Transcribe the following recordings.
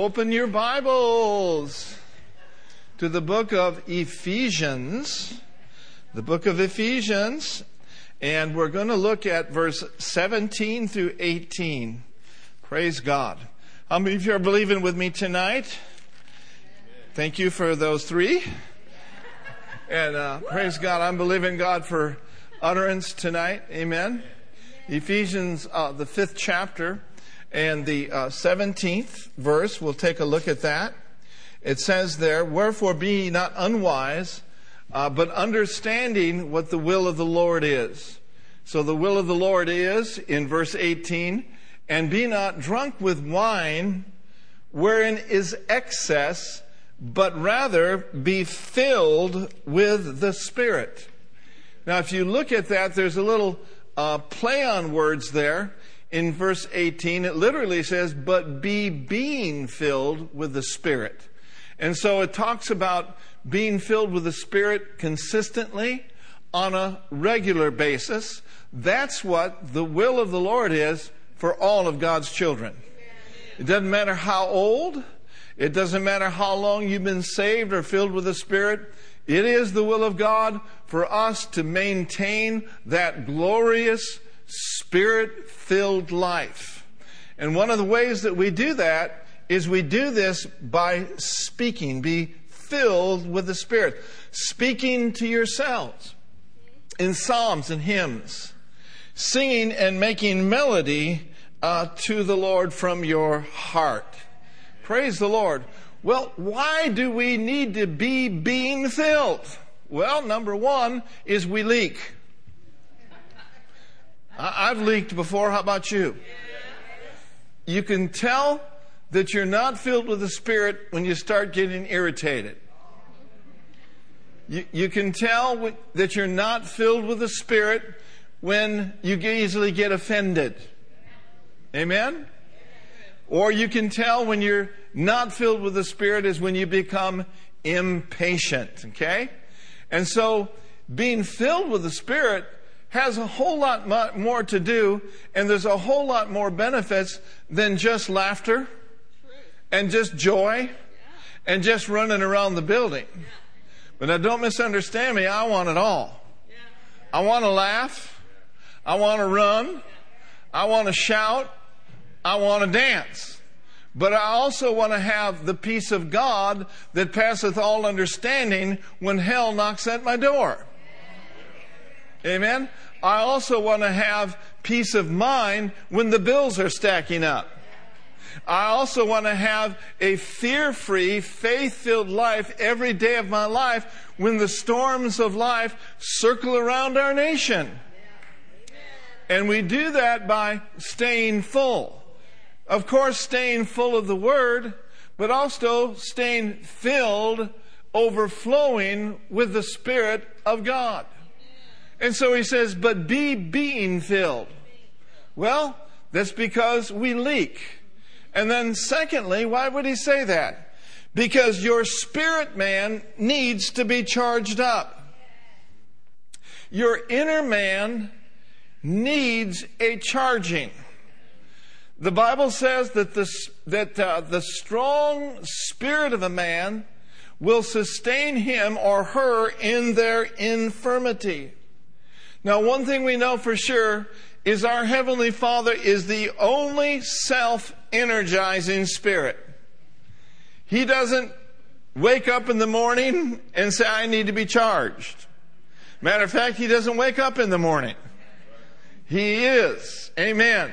Open your Bibles to the book of Ephesians. The book of Ephesians. And we're going to look at verse 17 through 18. Praise God. How many of you are believing with me tonight? Thank you for those three. And uh, praise God. I'm believing God for utterance tonight. Amen. Ephesians, uh, the fifth chapter and the uh, 17th verse. We'll take a look at that. It says there, Wherefore be ye not unwise, uh, but understanding what the will of the Lord is. So the will of the Lord is, in verse 18, and be not drunk with wine, wherein is excess, but rather be filled with the Spirit. Now, if you look at that, there's a little uh, play on words there. In verse 18, it literally says, but be being filled with the Spirit. And so it talks about being filled with the Spirit consistently on a regular basis. That's what the will of the Lord is for all of God's children. It doesn't matter how old, it doesn't matter how long you've been saved or filled with the Spirit. It is the will of God for us to maintain that glorious Spirit filled life. And one of the ways that we do that is we do this by speaking, be filled with the Spirit, speaking to yourselves in psalms and hymns, singing and making melody uh, to the Lord from your heart. Praise the Lord. Well, why do we need to be being filled? Well, number one is we leak. I've leaked before. How about you? You can tell that you're not filled with the Spirit when you start getting irritated. You, you can tell that you're not filled with the Spirit when you easily get offended. Amen? Or you can tell when you're not filled with the Spirit is when you become impatient. Okay? And so, being filled with the Spirit has a whole lot more to do, and there's a whole lot more benefits than just laughter and just joy and just running around the building. But now don't misunderstand me, I want it all. I want to laugh. I want to run. I want to shout. I want to dance. But I also want to have the peace of God that passeth all understanding when hell knocks at my door. Amen. I also want to have peace of mind when the bills are stacking up. I also want to have a fear free, faith filled life every day of my life when the storms of life circle around our nation. And we do that by staying full. Of course, staying full of the Word, but also staying filled, overflowing with the Spirit of God. And so he says, but be being filled. Well, that's because we leak. And then secondly, why would he say that? Because your spirit man needs to be charged up. Your inner man needs a charging. The Bible says that the, that, uh, the strong spirit of a man will sustain him or her in their infirmity. Now, one thing we know for sure is our Heavenly Father is the only self energizing spirit. He doesn't wake up in the morning and say, I need to be charged. Matter of fact, He doesn't wake up in the morning. He is. Amen.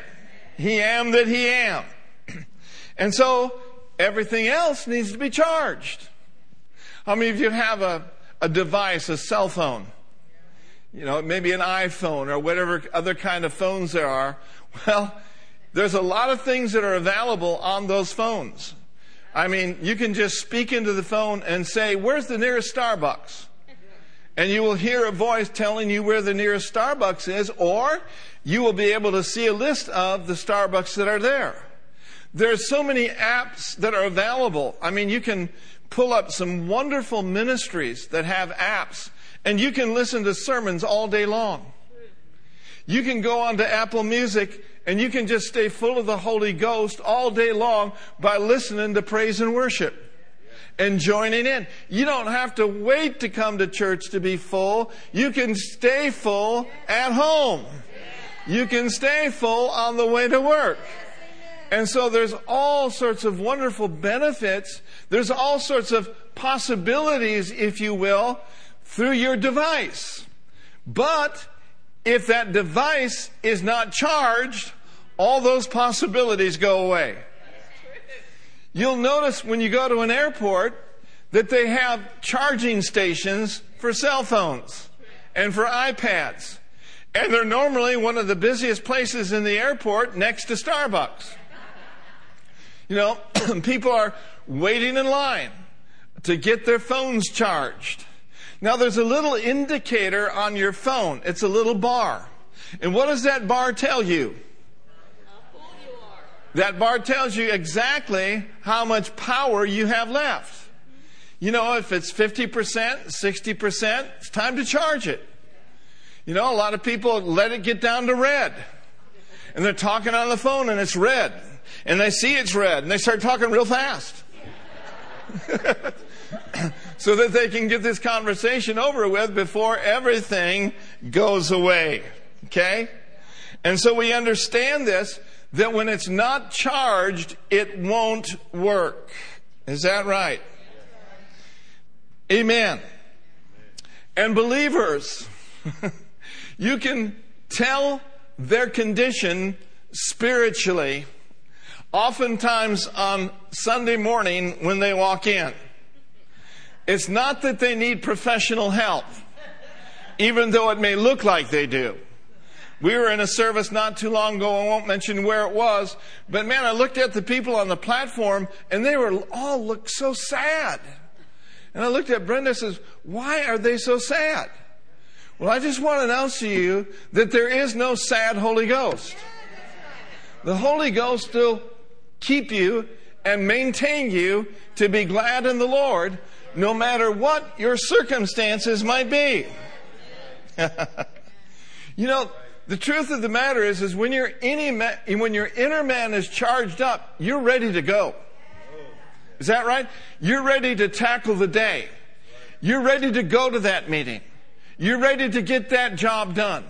He am that he am. And so everything else needs to be charged. How many of you have a, a device, a cell phone? You know, maybe an iPhone or whatever other kind of phones there are. Well, there's a lot of things that are available on those phones. I mean, you can just speak into the phone and say, Where's the nearest Starbucks? And you will hear a voice telling you where the nearest Starbucks is, or you will be able to see a list of the Starbucks that are there. There's so many apps that are available. I mean, you can pull up some wonderful ministries that have apps and you can listen to sermons all day long. You can go on to Apple Music And you can just stay full of the Holy Ghost all day long by listening to praise and worship and joining in. You don't have to wait to come to church to be full. You can stay full at home. You can stay full on the way to work. And so there's all sorts of wonderful benefits. There's all sorts of possibilities, if you will, through your device. But if that device is not charged, all those possibilities go away. You'll notice when you go to an airport that they have charging stations for cell phones and for iPads. And they're normally one of the busiest places in the airport next to Starbucks. You know, people are waiting in line to get their phones charged. Now there's a little indicator on your phone. It's a little bar. And what does that bar tell you? That bar tells you exactly how much power you have left. You know, if it's 50%, 60%, it's time to charge it. You know, a lot of people let it get down to red. And they're talking on the phone and it's red. And they see it's red and they start talking real fast. so that they can get this conversation over with before everything goes away. Okay? And so we understand this that when it's not charged, it won't work. Is that right? Amen. And believers, you can tell their condition spiritually oftentimes on Sunday morning when they walk in. It's not that they need professional help, even though it may look like they do. We were in a service not too long ago. I won't mention where it was, but man, I looked at the people on the platform and they were all looked so sad. And I looked at Brenda and says, why are they so sad? Well, I just want to announce to you that there is no sad Holy Ghost. The Holy Ghost will keep you and maintain you to be glad in the Lord no matter what your circumstances might be. you know, the truth of the matter is, is when your, when your inner man is charged up, you're ready to go. Is that right? You're ready to tackle the day. You're ready to go to that meeting. You're ready to get that job done.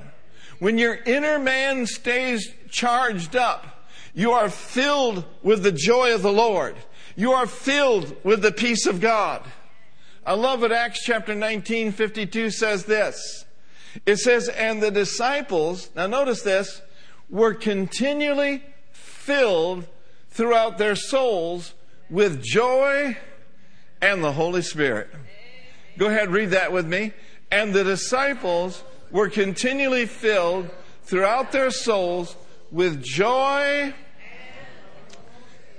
When your inner man stays charged up, you are filled with the joy of the Lord. You are filled with the peace of God. I love what Acts chapter 19, 52 says this. It says, and the disciples, now notice this, were continually filled throughout their souls with joy and the Holy Spirit. Go ahead, read that with me. And the disciples were continually filled throughout their souls with joy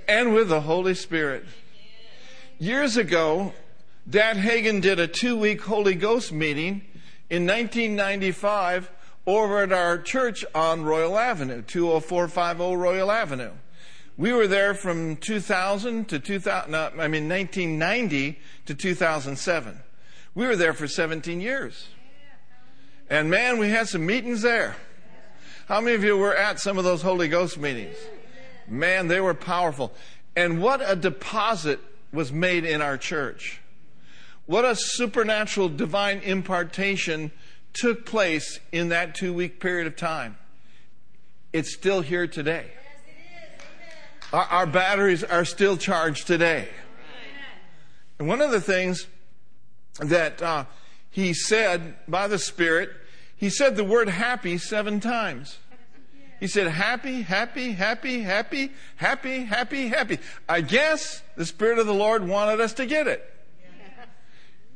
and with the Holy Spirit. Years ago, Dad Hagin did a two week Holy Ghost meeting in 1995 over at our church on Royal Avenue, 20450 Royal Avenue. We were there from 2000 to 2000, no, I mean 1990 to 2007. We were there for 17 years. And man, we had some meetings there. How many of you were at some of those Holy Ghost meetings? Man, they were powerful. And what a deposit was made in our church. What a supernatural divine impartation took place in that two week period of time. It's still here today. Our, our, batteries are still charged today. And one of the things that uh, he said by the Spirit, he said the word happy seven times. He said, happy, happy, happy, happy, happy, happy, happy. I guess the Spirit of the Lord wanted us to get it.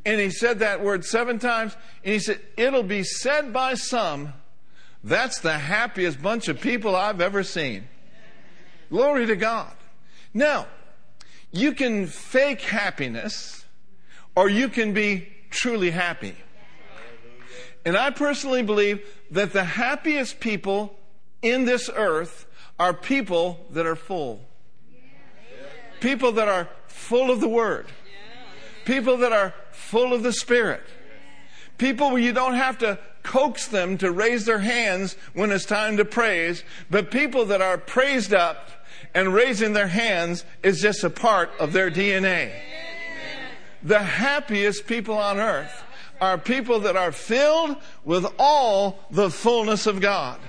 And he said that word seven times. And he said, It'll be said by some, that's the happiest bunch of people I've ever seen. Glory to God. Now, you can fake happiness or you can be truly happy. And I personally believe that the happiest people in this earth are people that are full. People that are full of the Word. People that are full of the Spirit. People you don't have to coax them to raise their hands when it's time to praise, but people that are praised up and raising their hands is just a part of their DNA. The happiest people on earth are people that are filled with all the fullness of God.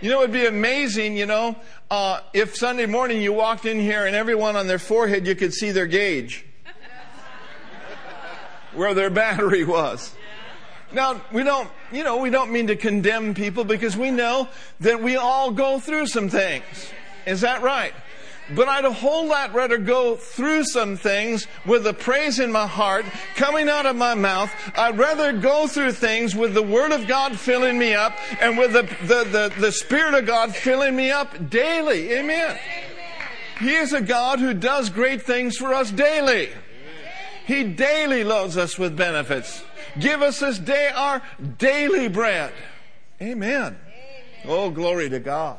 You know, it'd be amazing, you know, uh, if Sunday morning you walked in here and everyone on their forehead you could see their gauge, where their battery was. Now, we don't, you know, we don't mean to condemn people because we know that we all go through some things. Is that right? But I'd a whole lot rather go through some things with the praise in my heart coming out of my mouth. I'd rather go through things with the Word of God filling me up and with the, the, the, the Spirit of God filling me up daily. Amen. He is a God who does great things for us daily. He daily loads us with benefits. Give us this day our daily bread. Amen. Oh, glory to God.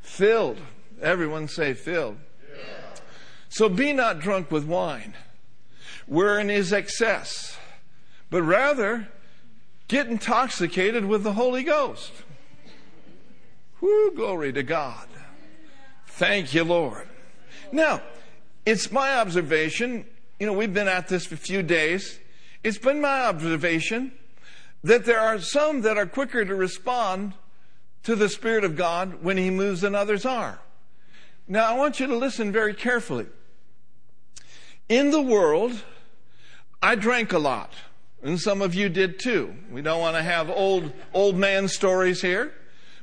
Filled Everyone say filled. So be not drunk with wine, wherein is excess, but rather get intoxicated with the Holy Ghost. Whoo, glory to God. Thank you, Lord. Now, it's my observation, you know, we've been at this for a few days. It's been my observation that there are some that are quicker to respond to the Spirit of God when He moves than others are. Now, I want you to listen very carefully. In the world, I drank a lot, and some of you did too. We don't want to have old, old man stories here,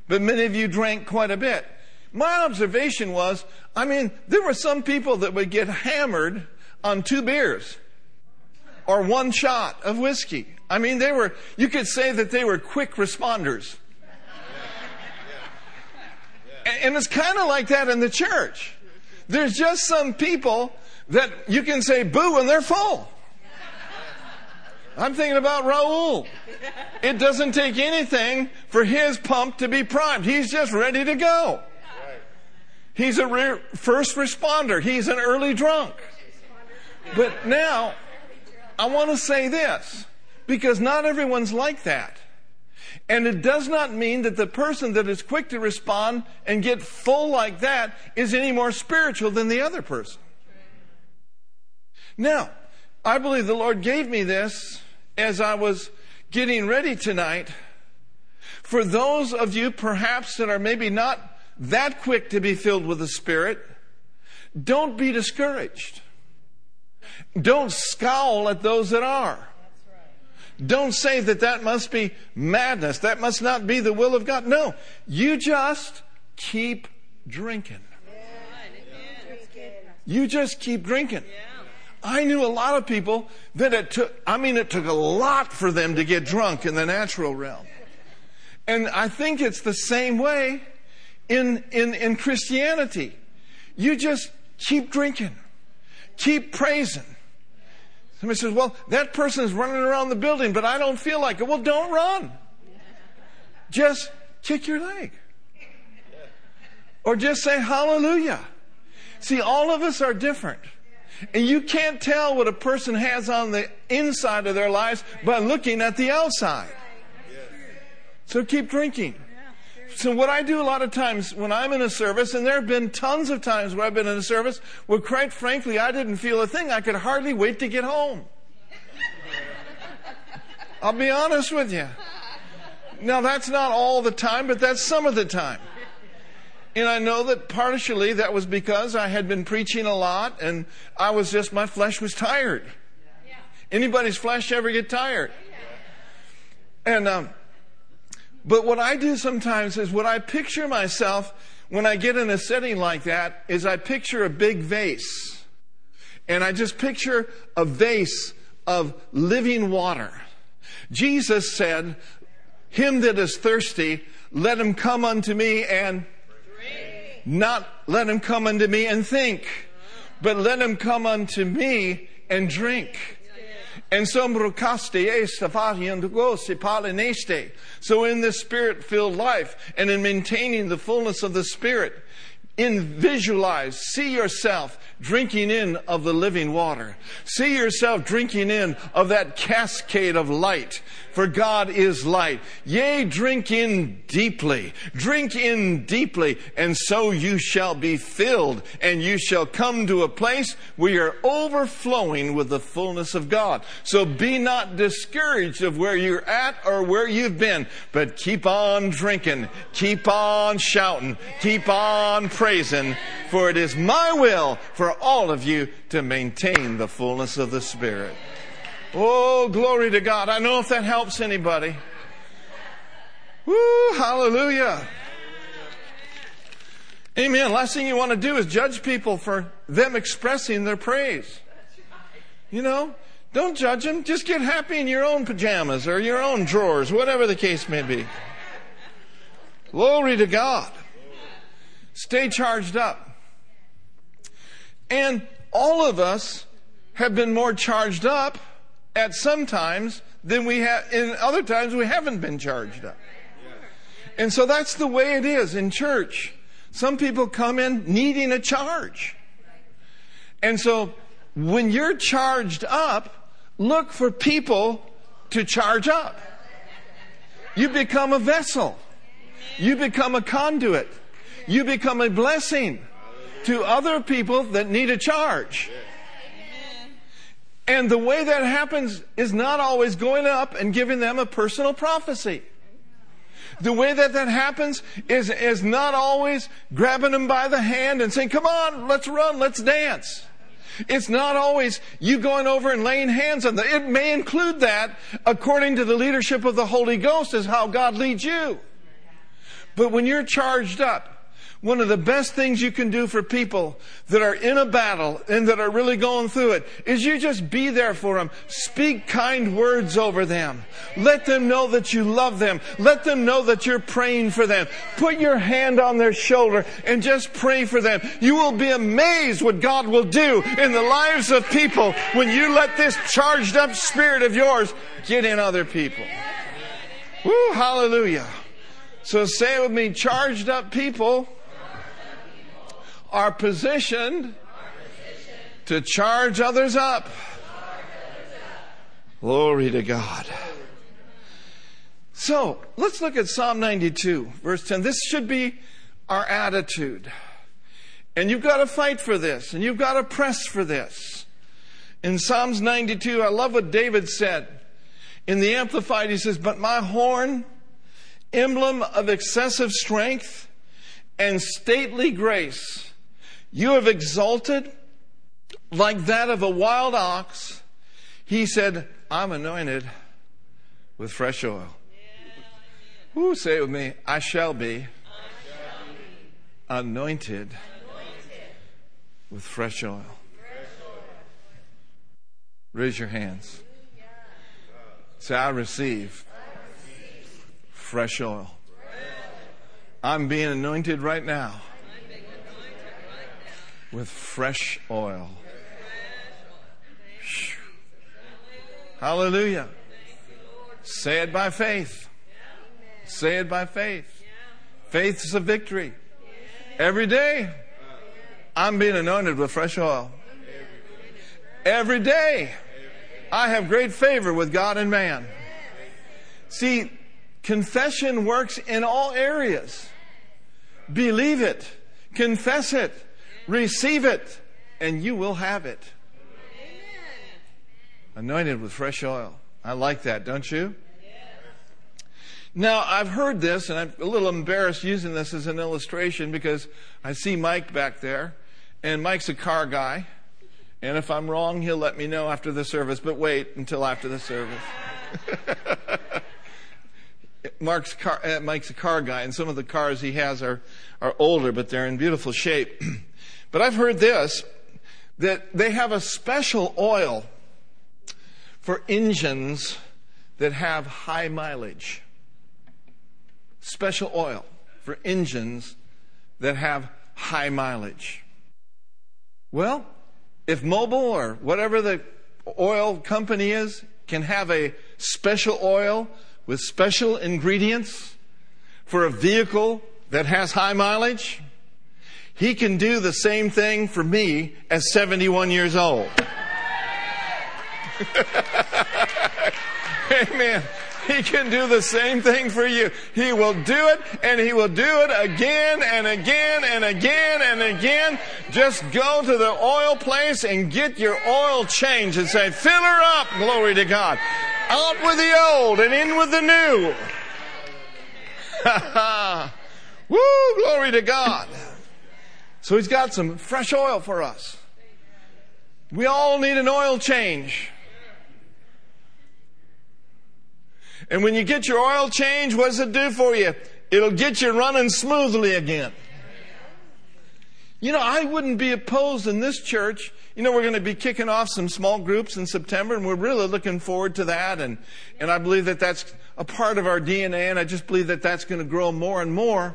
but many of you drank quite a bit. My observation was, I mean, there were some people that would get hammered on two beers or one shot of whiskey. I mean, they were, you could say that they were quick responders. And it's kind of like that in the church. There's just some people that you can say boo and they're full. I'm thinking about Raul. It doesn't take anything for his pump to be primed. He's just ready to go. He's a re- first responder. He's an early drunk. But now, I want to say this because not everyone's like that. And it does not mean that the person that is quick to respond and get full like that is any more spiritual than the other person. Now, I believe the Lord gave me this as I was getting ready tonight. For those of you perhaps that are maybe not that quick to be filled with the Spirit, don't be discouraged. Don't scowl at those that are. Don't say that that must be madness. That must not be the will of God. No, you just keep drinking. You just keep drinking. I knew a lot of people that it took, I mean, it took a lot for them to get drunk in the natural realm. And I think it's the same way in, in, in Christianity. You just keep drinking, keep praising, Somebody says, well, that person is running around the building, but I don't feel like it. Well, don't run. Just kick your leg. Or just say hallelujah. See, all of us are different. And you can't tell what a person has on the inside of their lives by looking at the outside. So keep drinking. So what I do a lot of times when I'm in a service, and there have been tons of times where I've been in a service where quite frankly I didn't feel a thing. I could hardly wait to get home. I'll be honest with you. Now that's not all the time, but that's some of the time. And I know that partially that was because I had been preaching a lot and I was just, my flesh was tired. Anybody's flesh ever get tired? And, um, but what I do sometimes is what I picture myself when I get in a setting like that is I picture a big vase. And I just picture a vase of living water. Jesus said, Him that is thirsty, let him come unto me and drink. not let him come unto me and think, but let him come unto me and drink. And eh, so in this spirit filled life and in maintaining the fullness of the spirit, in visualize, see yourself drinking in of the living water. See yourself drinking in of that cascade of light. For God is light. Yea, drink in deeply. Drink in deeply, and so you shall be filled, and you shall come to a place where you're overflowing with the fullness of God. So be not discouraged of where you're at or where you've been, but keep on drinking, keep on shouting, keep on praising, for it is my will for all of you to maintain the fullness of the Spirit. Oh, glory to God. I know if that helps anybody. Woo, hallelujah. Amen. Last thing you want to do is judge people for them expressing their praise. You know, don't judge them. Just get happy in your own pajamas or your own drawers, whatever the case may be. Glory to God. Stay charged up. And all of us have been more charged up at some times than we have, in other times we haven't been charged up. And so that's the way it is in church. Some people come in needing a charge. And so when you're charged up, look for people to charge up. You become a vessel. You become a conduit. You become a blessing to other people that need a charge. And the way that happens is not always going up and giving them a personal prophecy. The way that that happens is, is not always grabbing them by the hand and saying, come on, let's run, let's dance. It's not always you going over and laying hands on them. It may include that according to the leadership of the Holy Ghost is how God leads you. But when you're charged up, one of the best things you can do for people that are in a battle and that are really going through it is you just be there for them. Speak kind words over them. Let them know that you love them. Let them know that you're praying for them. Put your hand on their shoulder and just pray for them. You will be amazed what God will do in the lives of people when you let this charged up spirit of yours get in other people. Woo, hallelujah. So say it with me, charged up people are positioned to charge others up. Glory to God. So let's look at Psalm 92, verse 10. This should be our attitude. And you've got to fight for this, and you've got to press for this. In Psalms 92, I love what David said. In the Amplified, he says, But my horn, emblem of excessive strength and stately grace, you have exalted like that of a wild ox. He said, I'm anointed with fresh oil. Who say it with me? I shall be, anointed, with fresh oil. Raise your hands. Say, I receive fresh oil. I'm being anointed right now with fresh oil. Hallelujah. Say it by faith. Say it by faith. Faith is a victory. Every day, I'm being anointed with fresh oil. Every day, I have great favor with God and man. See, confession works in all areas. Believe it. Confess it. Receive it, and you will have it. Anointed with fresh oil. I like that, don't you? Now, I've heard this, and I'm a little embarrassed using this as an illustration because I see Mike back there, and Mike's a car guy. And if I'm wrong, he'll let me know after the service, but wait until after the service. Mark's car, uh, Mike's a car guy, and some of the cars he has are, are older, but they're in beautiful shape. But I've heard this that they have a special oil for engines that have high mileage. Special oil for engines that have high mileage. Well, if Mobil or whatever the oil company is can have a special oil with special ingredients for a vehicle that has high mileage, He can do the same thing for me at 71 years old. Amen. He can do the same thing for you. He will do it and he will do it again and again and again and again. Just go to the oil place and get your oil changed and say, fill her up. Glory to God. Out with the old and in with the new. Woo, glory to God. So he's got some fresh oil for us. We all need an oil change. And when you get your oil change, what does it do for you? It'll get you running smoothly again. You know, I wouldn't be opposed in this church. You know, we're going to be kicking off some small groups in September, and we're really looking forward to that. And, and I believe that that's a part of our DNA, and I just believe that that's going to grow more and more.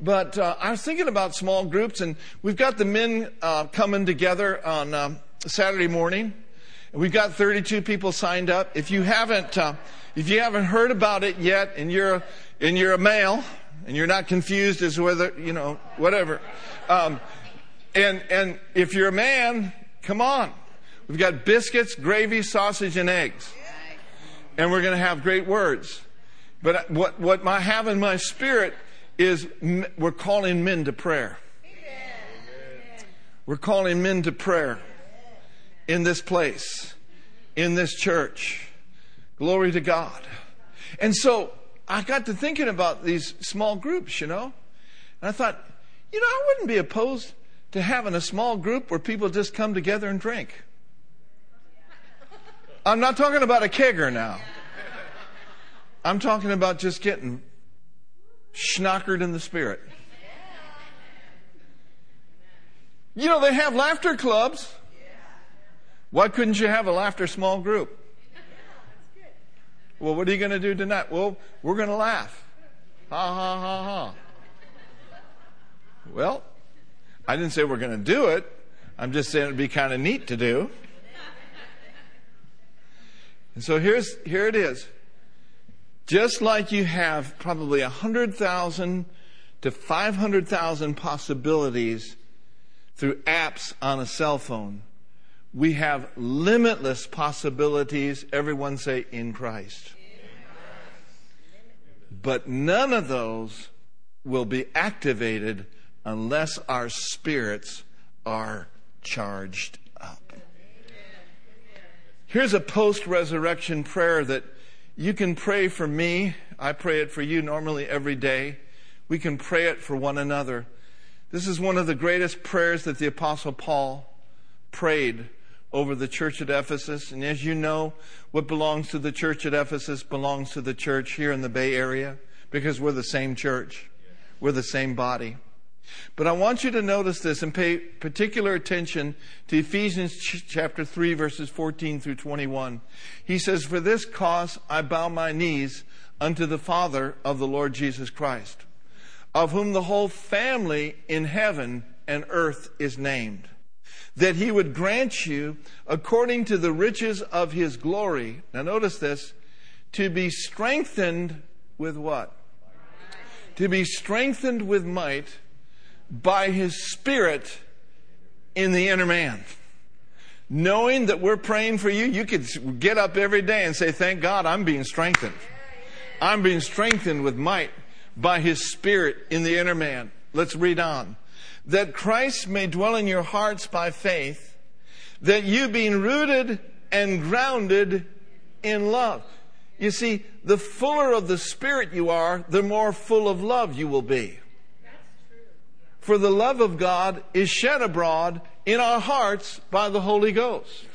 But uh, I was thinking about small groups, and we've got the men uh, coming together on um, Saturday morning. We've got 32 people signed up. If you haven't, uh, if you haven't heard about it yet and you're, and you're a male and you're not confused as whether, you know, whatever. Um, and, and if you're a man, come on. We've got biscuits, gravy, sausage, and eggs. And we're going to have great words. But what, what I have in my spirit is we're calling men to prayer. We're calling men to prayer in this place, in this church. Glory to God. And so I got to thinking about these small groups, you know. And I thought, you know, I wouldn't be opposed to having a small group where people just come together and drink. I'm not talking about a kegger now. I'm talking about just getting schnockered in the spirit. You know, they have laughter clubs. Why couldn't you have a laughter small group? Well, what are you going to do tonight? Well, we're going to laugh. Ha ha ha ha. Well, I didn't say we're going to do it. I'm just saying it'd be kind of neat to do. And so here's, here it is. Just like you have probably 100,000 to 500,000 possibilities through apps on a cell phone, we have limitless possibilities, everyone say, in Christ. But none of those will be activated unless our spirits are charged up. Here's a post resurrection prayer that you can pray for me. I pray it for you normally every day. We can pray it for one another. This is one of the greatest prayers that the Apostle Paul prayed over the church at Ephesus. And as you know, what belongs to the church at Ephesus belongs to the church here in the Bay Area because we're the same church. We're the same body. But I want you to notice this and pay particular attention to Ephesians chapter 3 verses 14 through 21. He says, For this cause I bow my knees unto the Father of the Lord Jesus Christ, of whom the whole family in heaven and earth is named that he would grant you, according to the riches of his glory, now notice this, to be strengthened with what? To be strengthened with might by his Spirit in the inner man. Knowing that we're praying for you, you could get up every day and say, Thank God I'm being strengthened. I'm being strengthened with might by his Spirit in the inner man. Let's read on that Christ may dwell in your hearts by faith, that you being rooted and grounded in love. You see, the fuller of the Spirit you are, the more full of love you will be. For the love of God is shed abroad in our hearts by the Holy Ghost.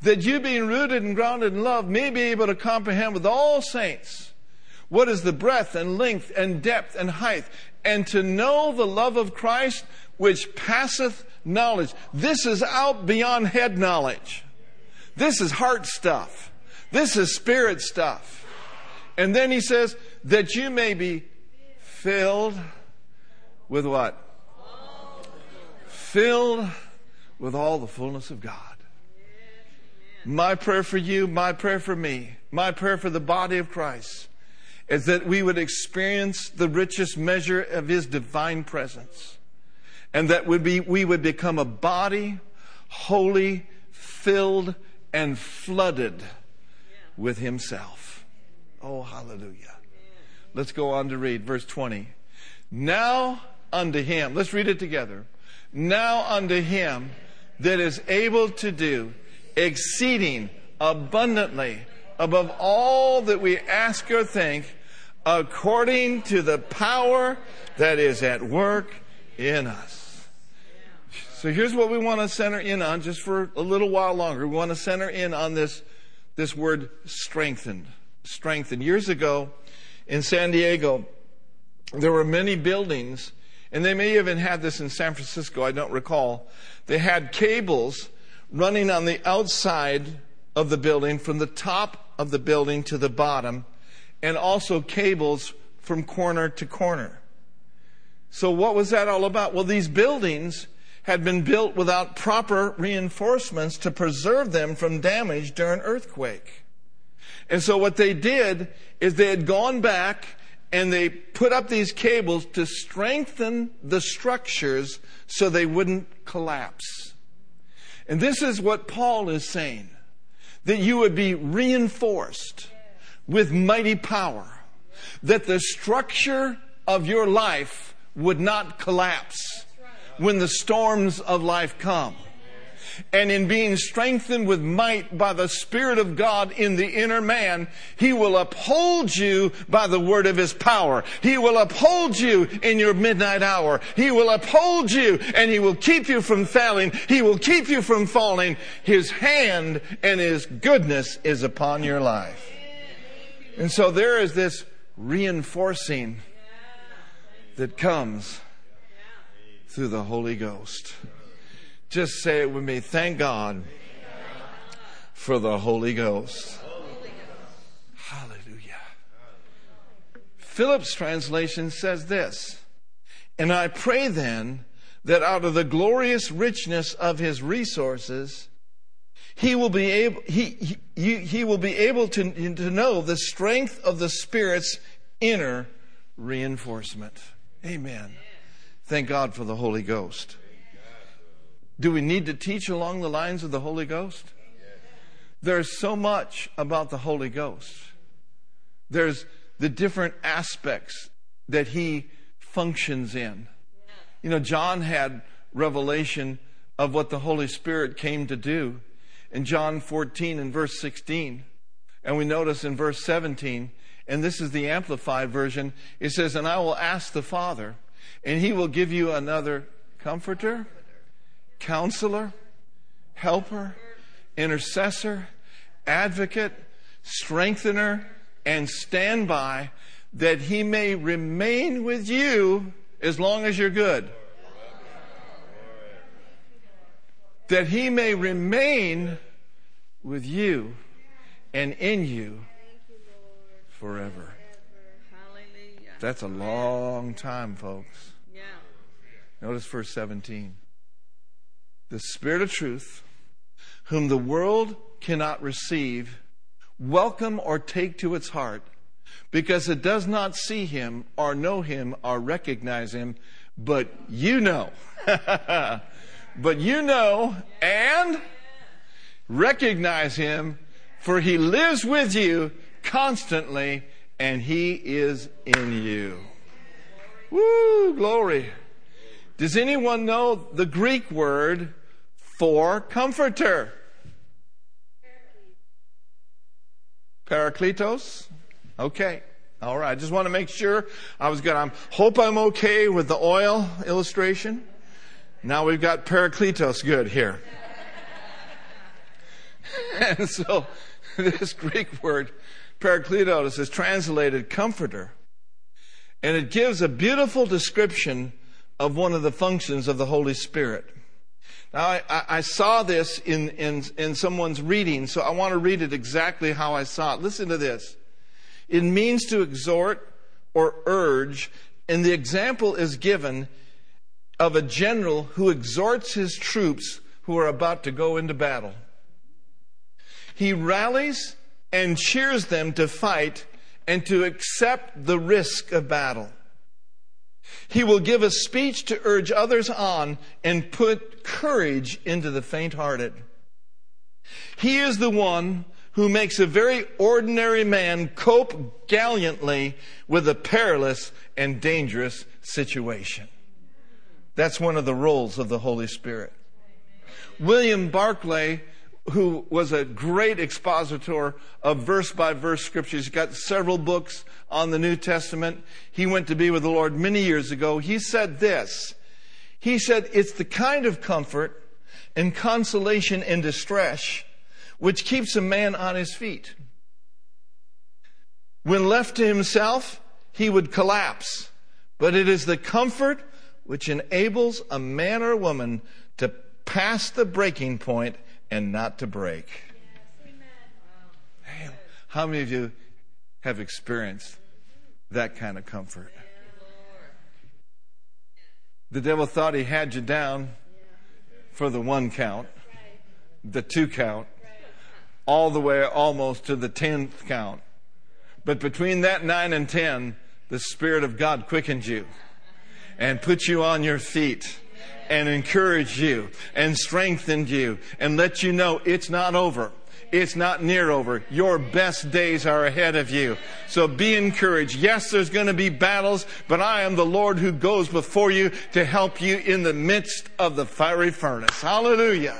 That you being rooted and grounded in love may be able to comprehend with all saints what is the breadth and length and depth and height and to know the love of Christ which passeth knowledge. This is out beyond head knowledge. This is heart stuff. This is spirit stuff. And then he says, that you may be filled with what? Filled with all the fullness of God. My prayer for you, my prayer for me, my prayer for the body of Christ is that we would experience the richest measure of His divine presence. and that would be, we would become a body holy, filled, and flooded with Himself. Oh, hallelujah. Let's go on to read verse 20. Now unto Him, let's read it together. Now unto Him that is able to do exceeding abundantly above all that we ask or think, according to the power that is at work in us. So here's what we want to center in on just for a little while longer. We want to center in on this, this word strengthened. Strengthened. Years ago in San Diego, there were many buildings, and they may even had this in San Francisco, I don't recall. They had cables running on the outside of the building from the top of the building to the bottom, and also cables from corner to corner. So, what was that all about? Well, these buildings had been built without proper reinforcements to preserve them from damage during earthquake. And so, what they did is they had gone back and they put up these cables to strengthen the structures so they wouldn't collapse. And this is what Paul is saying that you would be reinforced with mighty power, that the structure of your life would not collapse when the storms of life come and in being strengthened with might by the Spirit of God in the inner man, He will uphold you by the word of His power. He will uphold you in your midnight hour. He will uphold you and He will keep you from failing. He will keep you from falling. His hand and His goodness is upon your life. And so there is this reinforcing that comes through the Holy Ghost. Just say it with me. Thank God for the Holy Ghost. Hallelujah. Phillips' translation says this And I pray then that out of the glorious richness of his resources, he will be able, he, he, he will be able to, to know the strength of the Spirit's inner reinforcement. Amen. Thank God for the Holy Ghost. Do we need to teach along the lines of the Holy Ghost? There's so much about the Holy Ghost. There's the different aspects that he functions in. You know, John had revelation of what the Holy Spirit came to do in John 14 and verse 16. And we notice in verse 17, and this is the amplified version, it says, And I will ask the Father, and he will give you another comforter counselor, helper, intercessor, advocate, strengthener, and standby that he may remain with you as long as you're good. That he may remain with you and in you forever. That's a long time, folks. Notice verse 17 the Spirit of truth, whom the world cannot receive, welcome or take to its heart, because it does not see him or know him or recognize him, but you know. but you know and recognize him, for he lives with you constantly and he is in you. Woo, glory. Does anyone know the Greek word for comforter? Parakletos? Okay. All right. I just want to make sure I was good. I hope I'm okay with the oil illustration. Now we've got Parakletos good here. and so this Greek word, Parakletos, is translated comforter. And it gives a beautiful description of one of the functions of the Holy Spirit. Now, I, I, saw this in, in, in someone's reading, so I want to read it exactly how I saw it. Listen to this. It means to exhort or urge, and the example is given of a general who exhorts his troops who are about to go into battle. He rallies and cheers them to fight and to accept the risk of battle. He will give a speech to urge others on and put courage into the faint hearted. He is the one who makes a very ordinary man cope gallantly with a perilous and dangerous situation. That's one of the roles of the Holy Spirit. William Barclay, who was a great expositor of verse by verse scriptures, he's got several books on the New Testament. He went to be with the Lord many years ago. He said this. He said, it's the kind of comfort and consolation in distress which keeps a man on his feet. When left to himself, he would collapse. But it is the comfort which enables a man or woman to pass the breaking point and not to break. Yes, how many of you have experienced that kind of comfort? The devil thought he had you down for the one count, the two count, all the way almost to the tenth count. But between that nine and ten, the Spirit of God quickened you and put you on your feet and encouraged you and strengthened you and let you know it's not over. It's not near over. Your best days are ahead of you. So be encouraged. Yes, there's going to be battles, but I am the Lord who goes before you to help you in the midst of the fiery furnace. Hallelujah.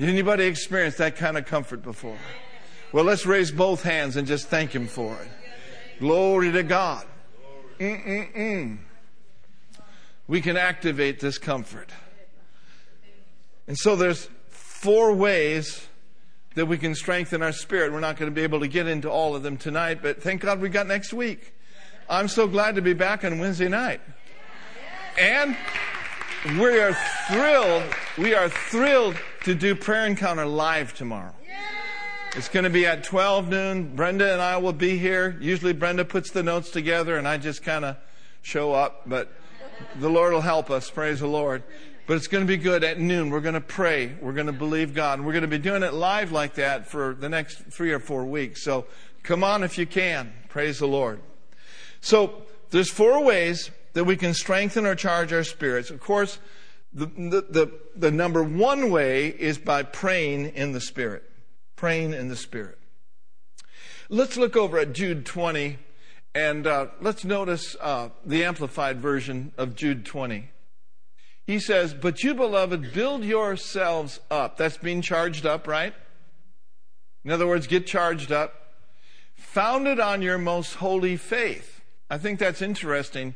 Anybody experienced that kind of comfort before? Well, let's raise both hands and just thank Him for it. Glory to God. Mm-mm-mm. We can activate this comfort. And so there's four ways that we can strengthen our spirit. We're not going to be able to get into all of them tonight, but thank God we got next week. I'm so glad to be back on Wednesday night. And we are thrilled, we are thrilled to do prayer encounter live tomorrow. It's going to be at 12 noon. Brenda and I will be here. Usually Brenda puts the notes together and I just kind of show up, but the Lord will help us. Praise the Lord. But it's going to be good at noon. We're going to pray. We're going to believe God. And we're going to be doing it live like that for the next three or four weeks. So come on if you can. Praise the Lord. So there's four ways that we can strengthen or charge our spirits. Of course, the, the, the, the, number one way is by praying in the Spirit. Praying in the Spirit. Let's look over at Jude 20 and uh, let's notice uh, the amplified version of Jude 20. He says, But you, beloved, build yourselves up. That's being charged up, right? In other words, get charged up. Founded on your most holy faith. I think that's interesting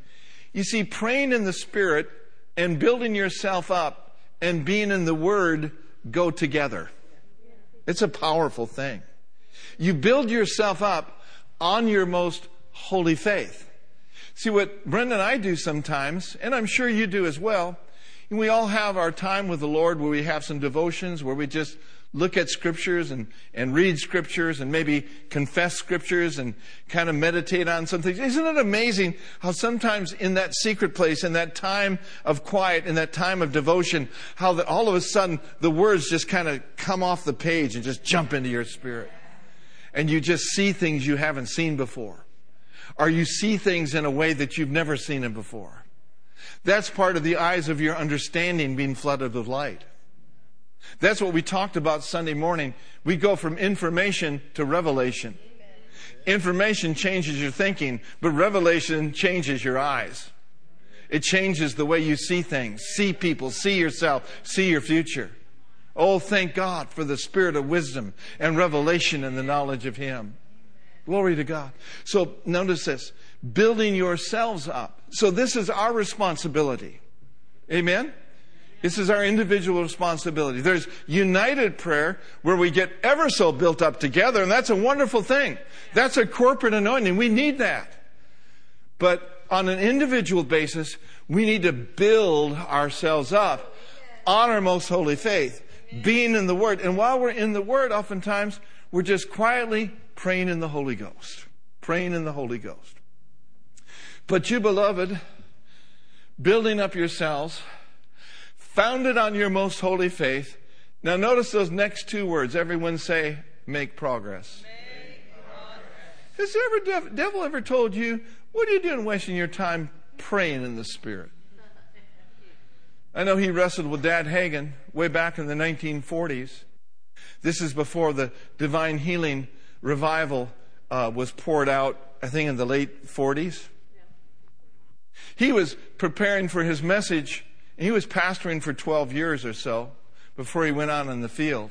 you see, praying in the Spirit and building yourself up and being in the Word go together. It's a powerful thing. You build yourself up on your most holy faith. See, what Brenda and I do sometimes, and I'm sure you do as well, we all have our time with the Lord where we have some devotions, where we just look at scriptures and, and read scriptures and maybe confess scriptures and kind of meditate on some things. Isn't it amazing how sometimes in that secret place, in that time of quiet, in that time of devotion, how that all of a sudden the words just kind of come off the page and just jump into your spirit. And you just see things you haven't seen before. Or you see things in a way that you've never seen them before. That's part of the eyes of your understanding being flooded with light. That's what we talked about Sunday morning. We go from information to revelation. Information changes your thinking, but revelation changes your eyes. It changes the way you see things, see people, see yourself, see your future. Oh, thank God for the spirit of wisdom and revelation and the knowledge of Him. Glory to God. So notice this building yourselves up. So this is our responsibility. Amen? This is our individual responsibility. There's united prayer where we get ever so built up together, and that's a wonderful thing. That's a corporate anointing. We need that. But on an individual basis, we need to build ourselves up on our most holy faith, being in the Word. And while we're in the Word, oftentimes we're just quietly praying in the Holy Ghost. Praying in the Holy Ghost. But you, beloved, building up yourselves founded on your most holy faith. Now, notice those next two words. Everyone say, make progress. Make progress. Has the ever, devil ever told you, what are you doing wasting your time praying in the Spirit. I know he wrestled with Dad Hagin way back in the 1940s. This is before the divine healing revival uh, was poured out, I think, in the late 40s. He was preparing for his message. And he was pastoring for 12 years or so before he went out in the field.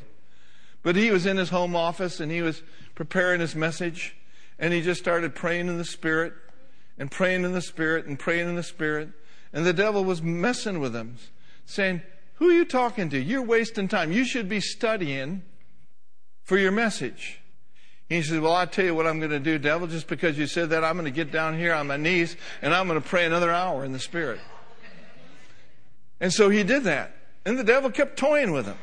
But he was in his home office and he was preparing his message and he just started praying in the Spirit and praying in the Spirit and praying in the Spirit. And the devil was messing with him, saying, Who are you talking to? You're wasting time. You should be studying for your message. He says, Well, I'll tell you what I'm going to do, devil. Just because you said that, I'm going to get down here on my knees and I'm going to pray another hour in the Spirit. And so he did that. And the devil kept toying with him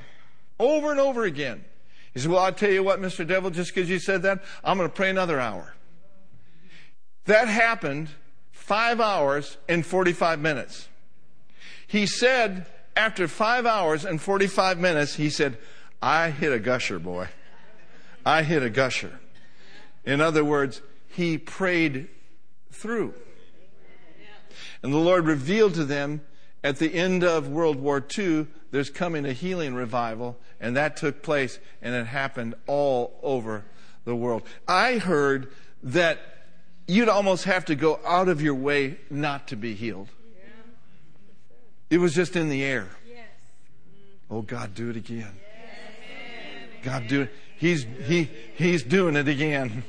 over and over again. He said, Well, I'll tell you what, Mr. Devil, just because you said that, I'm going to pray another hour. That happened five hours and 45 minutes. He said, after five hours and 45 minutes, he said, I hit a gusher, boy. I hit a gusher. In other words, he prayed through. And the Lord revealed to them at the end of World War II, there's coming a healing revival, and that took place, and it happened all over the world. I heard that you'd almost have to go out of your way not to be healed. It was just in the air. Oh, God, do it again. God, do it. He's, he, he's doing it again.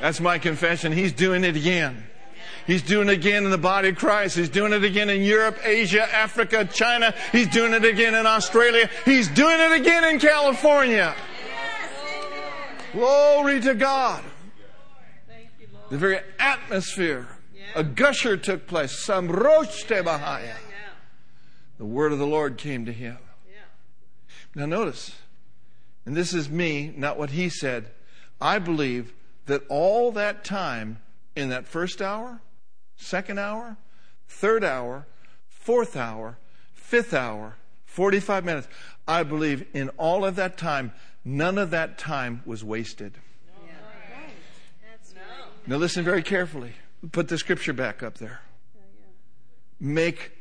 That's my confession. He's doing it again. He's doing it again in the body of Christ. He's doing it again in Europe, Asia, Africa, China. He's doing it again in Australia. He's doing it again in California. Glory to God. The very atmosphere, a gusher took place. Samrochte Bahaya. The word of the Lord came to him. Now notice, and this is me, not what he said. I believe that all that time in that first hour, second hour, third hour, fourth hour, fifth hour, 45 minutes, I believe in all of that time, none of that time was wasted. Now listen very carefully. Put the scripture back up there. Make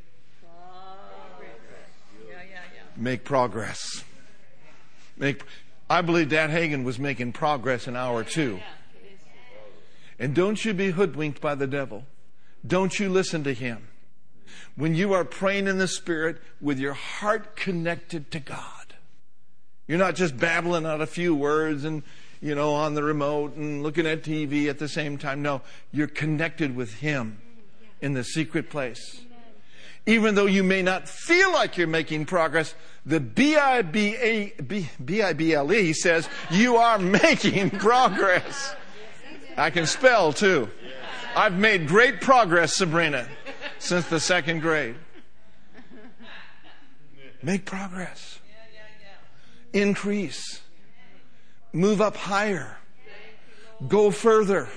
make progress. Make, I believe Dad Hagin was making progress in hour two. And don't you be hoodwinked by the devil. Don't you listen to him. When you are praying in the Spirit with your heart connected to God, you're not just babbling out a few words and, you know, on the remote and looking at TV at the same time. No, you're connected with Him mm, in the secret place even though you may not feel like you're making progress, the B-I-B-A-B-I-B-L-E says you are making progress. I can spell too. I've made great progress, Sabrina, since the second grade. Make progress. Increase. Move up higher. Go further.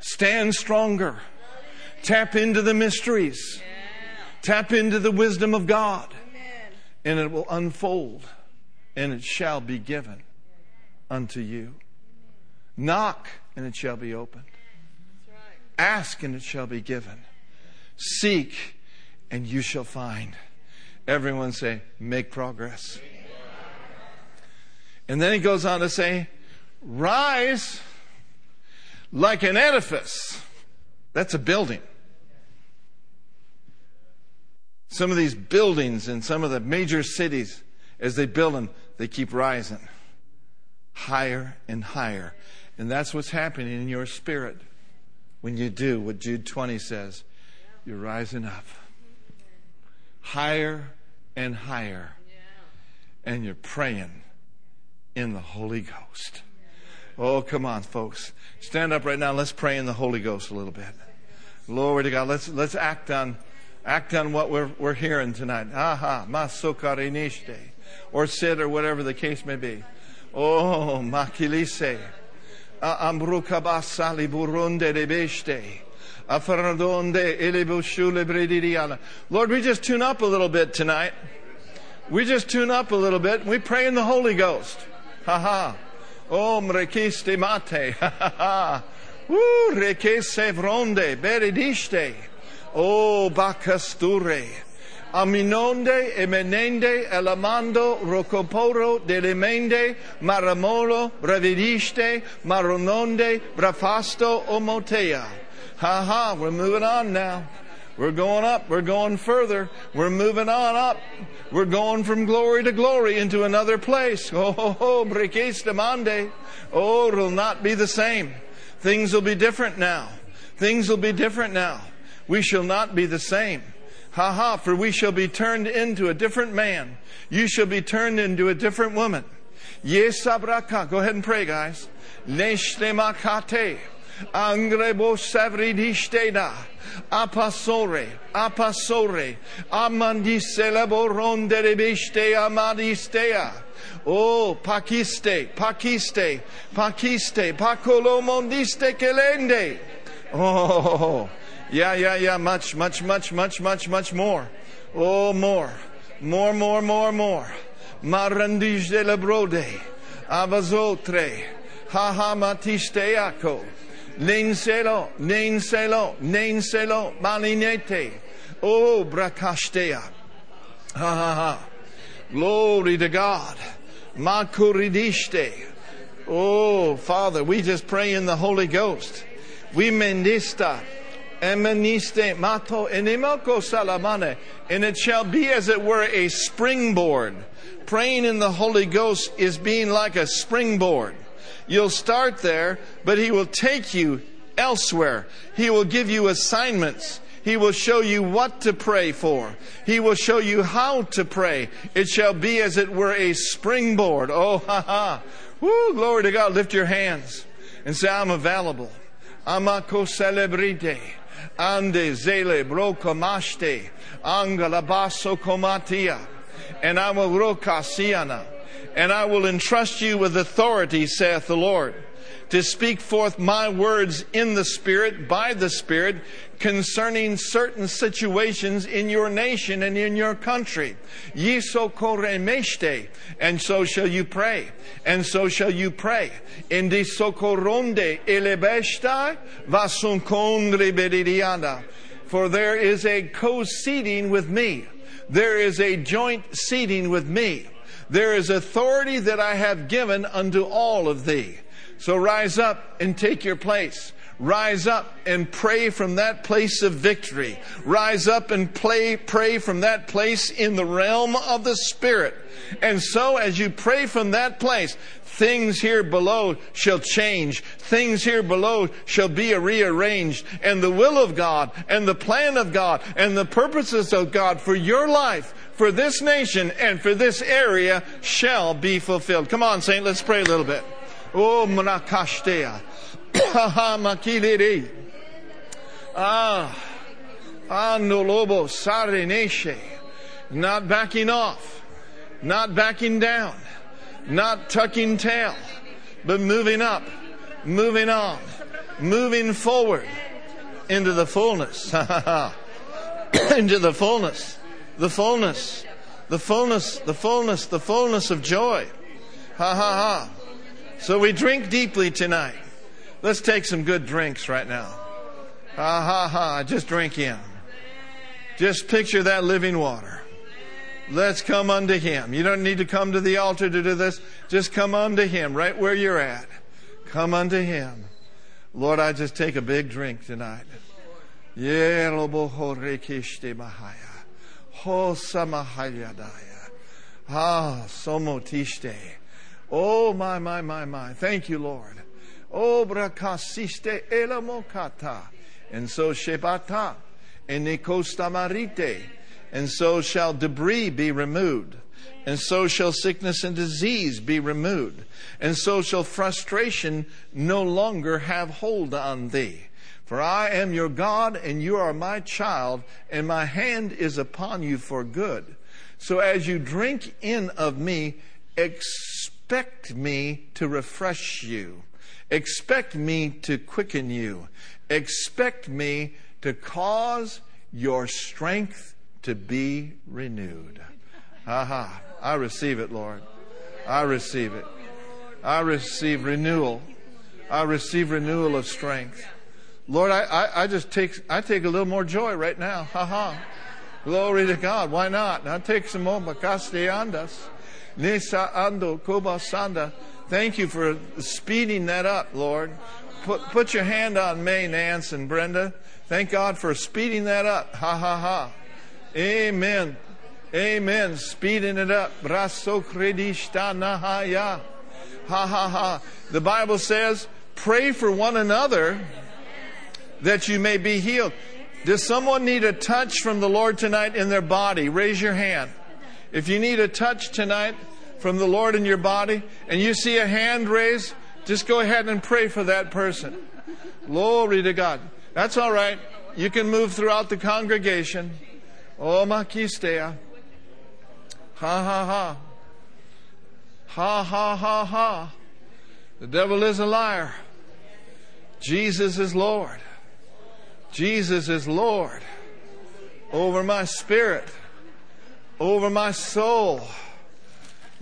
Stand stronger. Tap into the mysteries. Tap into the wisdom of God, Amen. and it will unfold, and it shall be given unto you. Knock, and it shall be opened. Ask, and it shall be given. Seek, and you shall find. Everyone say, make progress. And then he goes on to say, rise like an edifice. That's a building. Some of these buildings in some of the major cities, as they build them, they keep rising higher and higher. And that's what's happening in your spirit when you do what Jude 20 says. You're rising up higher and higher. And you're praying in the Holy Ghost. Oh, come on, folks. Stand up right now. Let's pray in the Holy Ghost a little bit. Glory to God. Let's, let's act on act on what we're, we're hearing tonight. Aha, masokarinishte. Or sit or whatever the case may be. Oh, makilise. Ambrukabasali burunde rebeshte. Lord, we just tune up a little bit tonight. We just tune up a little bit. We pray in the Holy Ghost. Ha ha. Oh, mrekiste mate. Ha ha ha. Woo, beredishte. Oh, Bacasture. Aminonde, Emenende, Elamando, Rocoporo, Delimende, Maramolo, Bravidiste, Marononde, Brafasto, Omotea. Ha ha, we're moving on now. We're going up. We're going further. We're moving on up. We're going from glory to glory into another place. Oh, ho, ho, demande. Oh, it'll not be the same. Things will be different now. Things will be different now. We shall not be the same. Ha ha, for we shall be turned into a different man. You shall be turned into a different woman. Yes, sabraka. Go ahead and pray, guys. Neshlemakate. Angrebo savridishteda. Apasore. Apasore. Amandiselebo rebiste amadistea. Oh, Pakiste, Pakiste, Pakiste, Pacolomondiste Kelende. Oh, yeah, yeah, yeah, much, much, much, much, much, much more. Oh, more, more, more, more, more. Marandij de la brode, avazotre, haha matisteaco, neinselo, neinselo, neinselo, malinete. Oh, bracastea. Ha ha ha. Glory to God. Makuridiste. Oh, Father, we just pray in the Holy Ghost. We mendista. Emaniste mato enimoko salamane. And it shall be as it were a springboard. Praying in the Holy Ghost is being like a springboard. You'll start there, but He will take you elsewhere. He will give you assignments. He will show you what to pray for. He will show you how to pray. It shall be as it were a springboard. Oh, ha ha. Woo, glory to God. Lift your hands and say, I'm available. Amako celebrite. Ande zele brocamaste. Angalabaso comatia. And I will rocasiana. And I will entrust you with authority, saith the Lord to speak forth my words in the Spirit, by the Spirit, concerning certain situations in your nation and in your country. Yiso koremeshte, and so shall you pray, and so shall you pray. In Indi sokoronde elebeshta vasunkondre beridiana. For there is a co-seating with me. There is a joint seating with me. There is authority that I have given unto all of thee. So rise up and take your place. Rise up and pray from that place of victory. Rise up and play, pray from that place in the realm of the Spirit. And so as you pray from that place, things here below shall change. Things here below shall be rearranged. And the will of God and the plan of God and the purposes of God for your life, for this nation and for this area shall be fulfilled. Come on, Saint, let's pray a little bit. Oh, Mrakashtea. Makiliri. Ah. Andolobo Sareneshe. Not backing off. Not backing down. Not tucking tail. But moving up. Moving on. Moving forward. Into the fullness. into the fullness. The fullness. The fullness. The fullness. The fullness of joy. Ha ha ha. So we drink deeply tonight. Let's take some good drinks right now. Ha ha ha. Just drink in. Just picture that living water. Let's come unto Him. You don't need to come to the altar to do this. Just come unto Him right where you're at. Come unto Him. Lord, I just take a big drink tonight. Ah, somotiste. Oh, my, my, my, my. Thank you, Lord. Oh, brakasiste elamokata. And so shebata. And nikostamarite. And so shall debris be removed. And so shall sickness and disease be removed. And so shall frustration no longer have hold on thee. For I am your God, and you are my child, and my hand is upon you for good. So as you drink in of me, expect expect me to refresh you. Expect me to quicken you. Expect me to cause your strength to be renewed. Aha. I receive it, Lord. I receive it. I receive renewal. I receive renewal of strength. Lord, I, I, I just take, I take a little more joy right now. Ha ha. Glory to God. Why not? I take some more andas. Nisa ando kobasanda. Thank you for speeding that up, Lord. Put, put your hand on May, Nance, and Brenda. Thank God for speeding that up. Ha ha ha. Amen. Amen. Speeding it up. Braso kredishta nahaya. Ha ha ha. The Bible says, pray for one another that you may be healed. Does someone need a touch from the Lord tonight in their body? Raise your hand. If you need a touch tonight from the Lord in your body and you see a hand raised, just go ahead and pray for that person. Glory to God. That's all right. You can move throughout the congregation. Oh, makistea. Ha ha ha. Ha ha ha ha. The devil is a liar. Jesus is Lord. Jesus is Lord over my spirit, over my soul.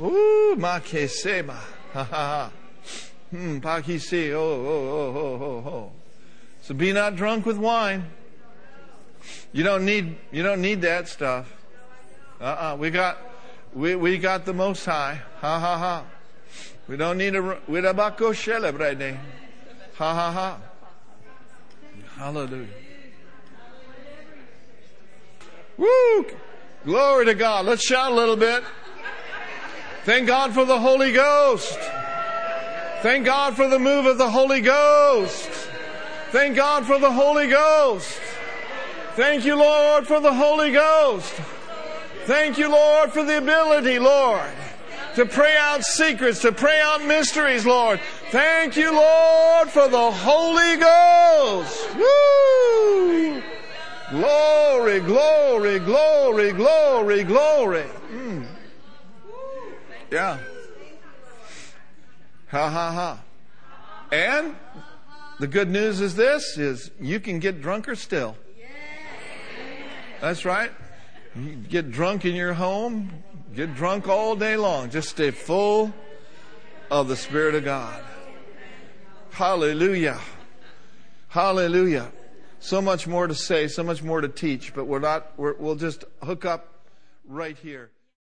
Ooh, ma kesema. Ha ha ha. Hmm, pakisi. Oh, oh, oh, oh, oh, oh. So be not drunk with wine. You don't need, you don't need that stuff. Uh-uh. We got, we, we got the most high. Ha ha ha. We don't need a, we don't celebrate. Ha ha ha. Hallelujah. Woo! Glory to God. Let's shout a little bit. Thank God for the Holy Ghost. Thank God for the move of the Holy Ghost. Thank God for the Holy Ghost. Thank you, Lord, for the Holy Ghost. Thank you, Lord, for the ability, Lord, to pray out secrets, to pray out mysteries, Lord. Thank you, Lord, for the Holy Ghost. Woo! Glory, glory, glory, glory, glory. Mm. Yeah. Ha ha ha. And the good news is this is you can get drunker still. That's right. You get drunk in your home, get drunk all day long. Just stay full of the Spirit of God. Hallelujah. Hallelujah. So much more to say, so much more to teach, but we're not, we're, we'll just hook up right here.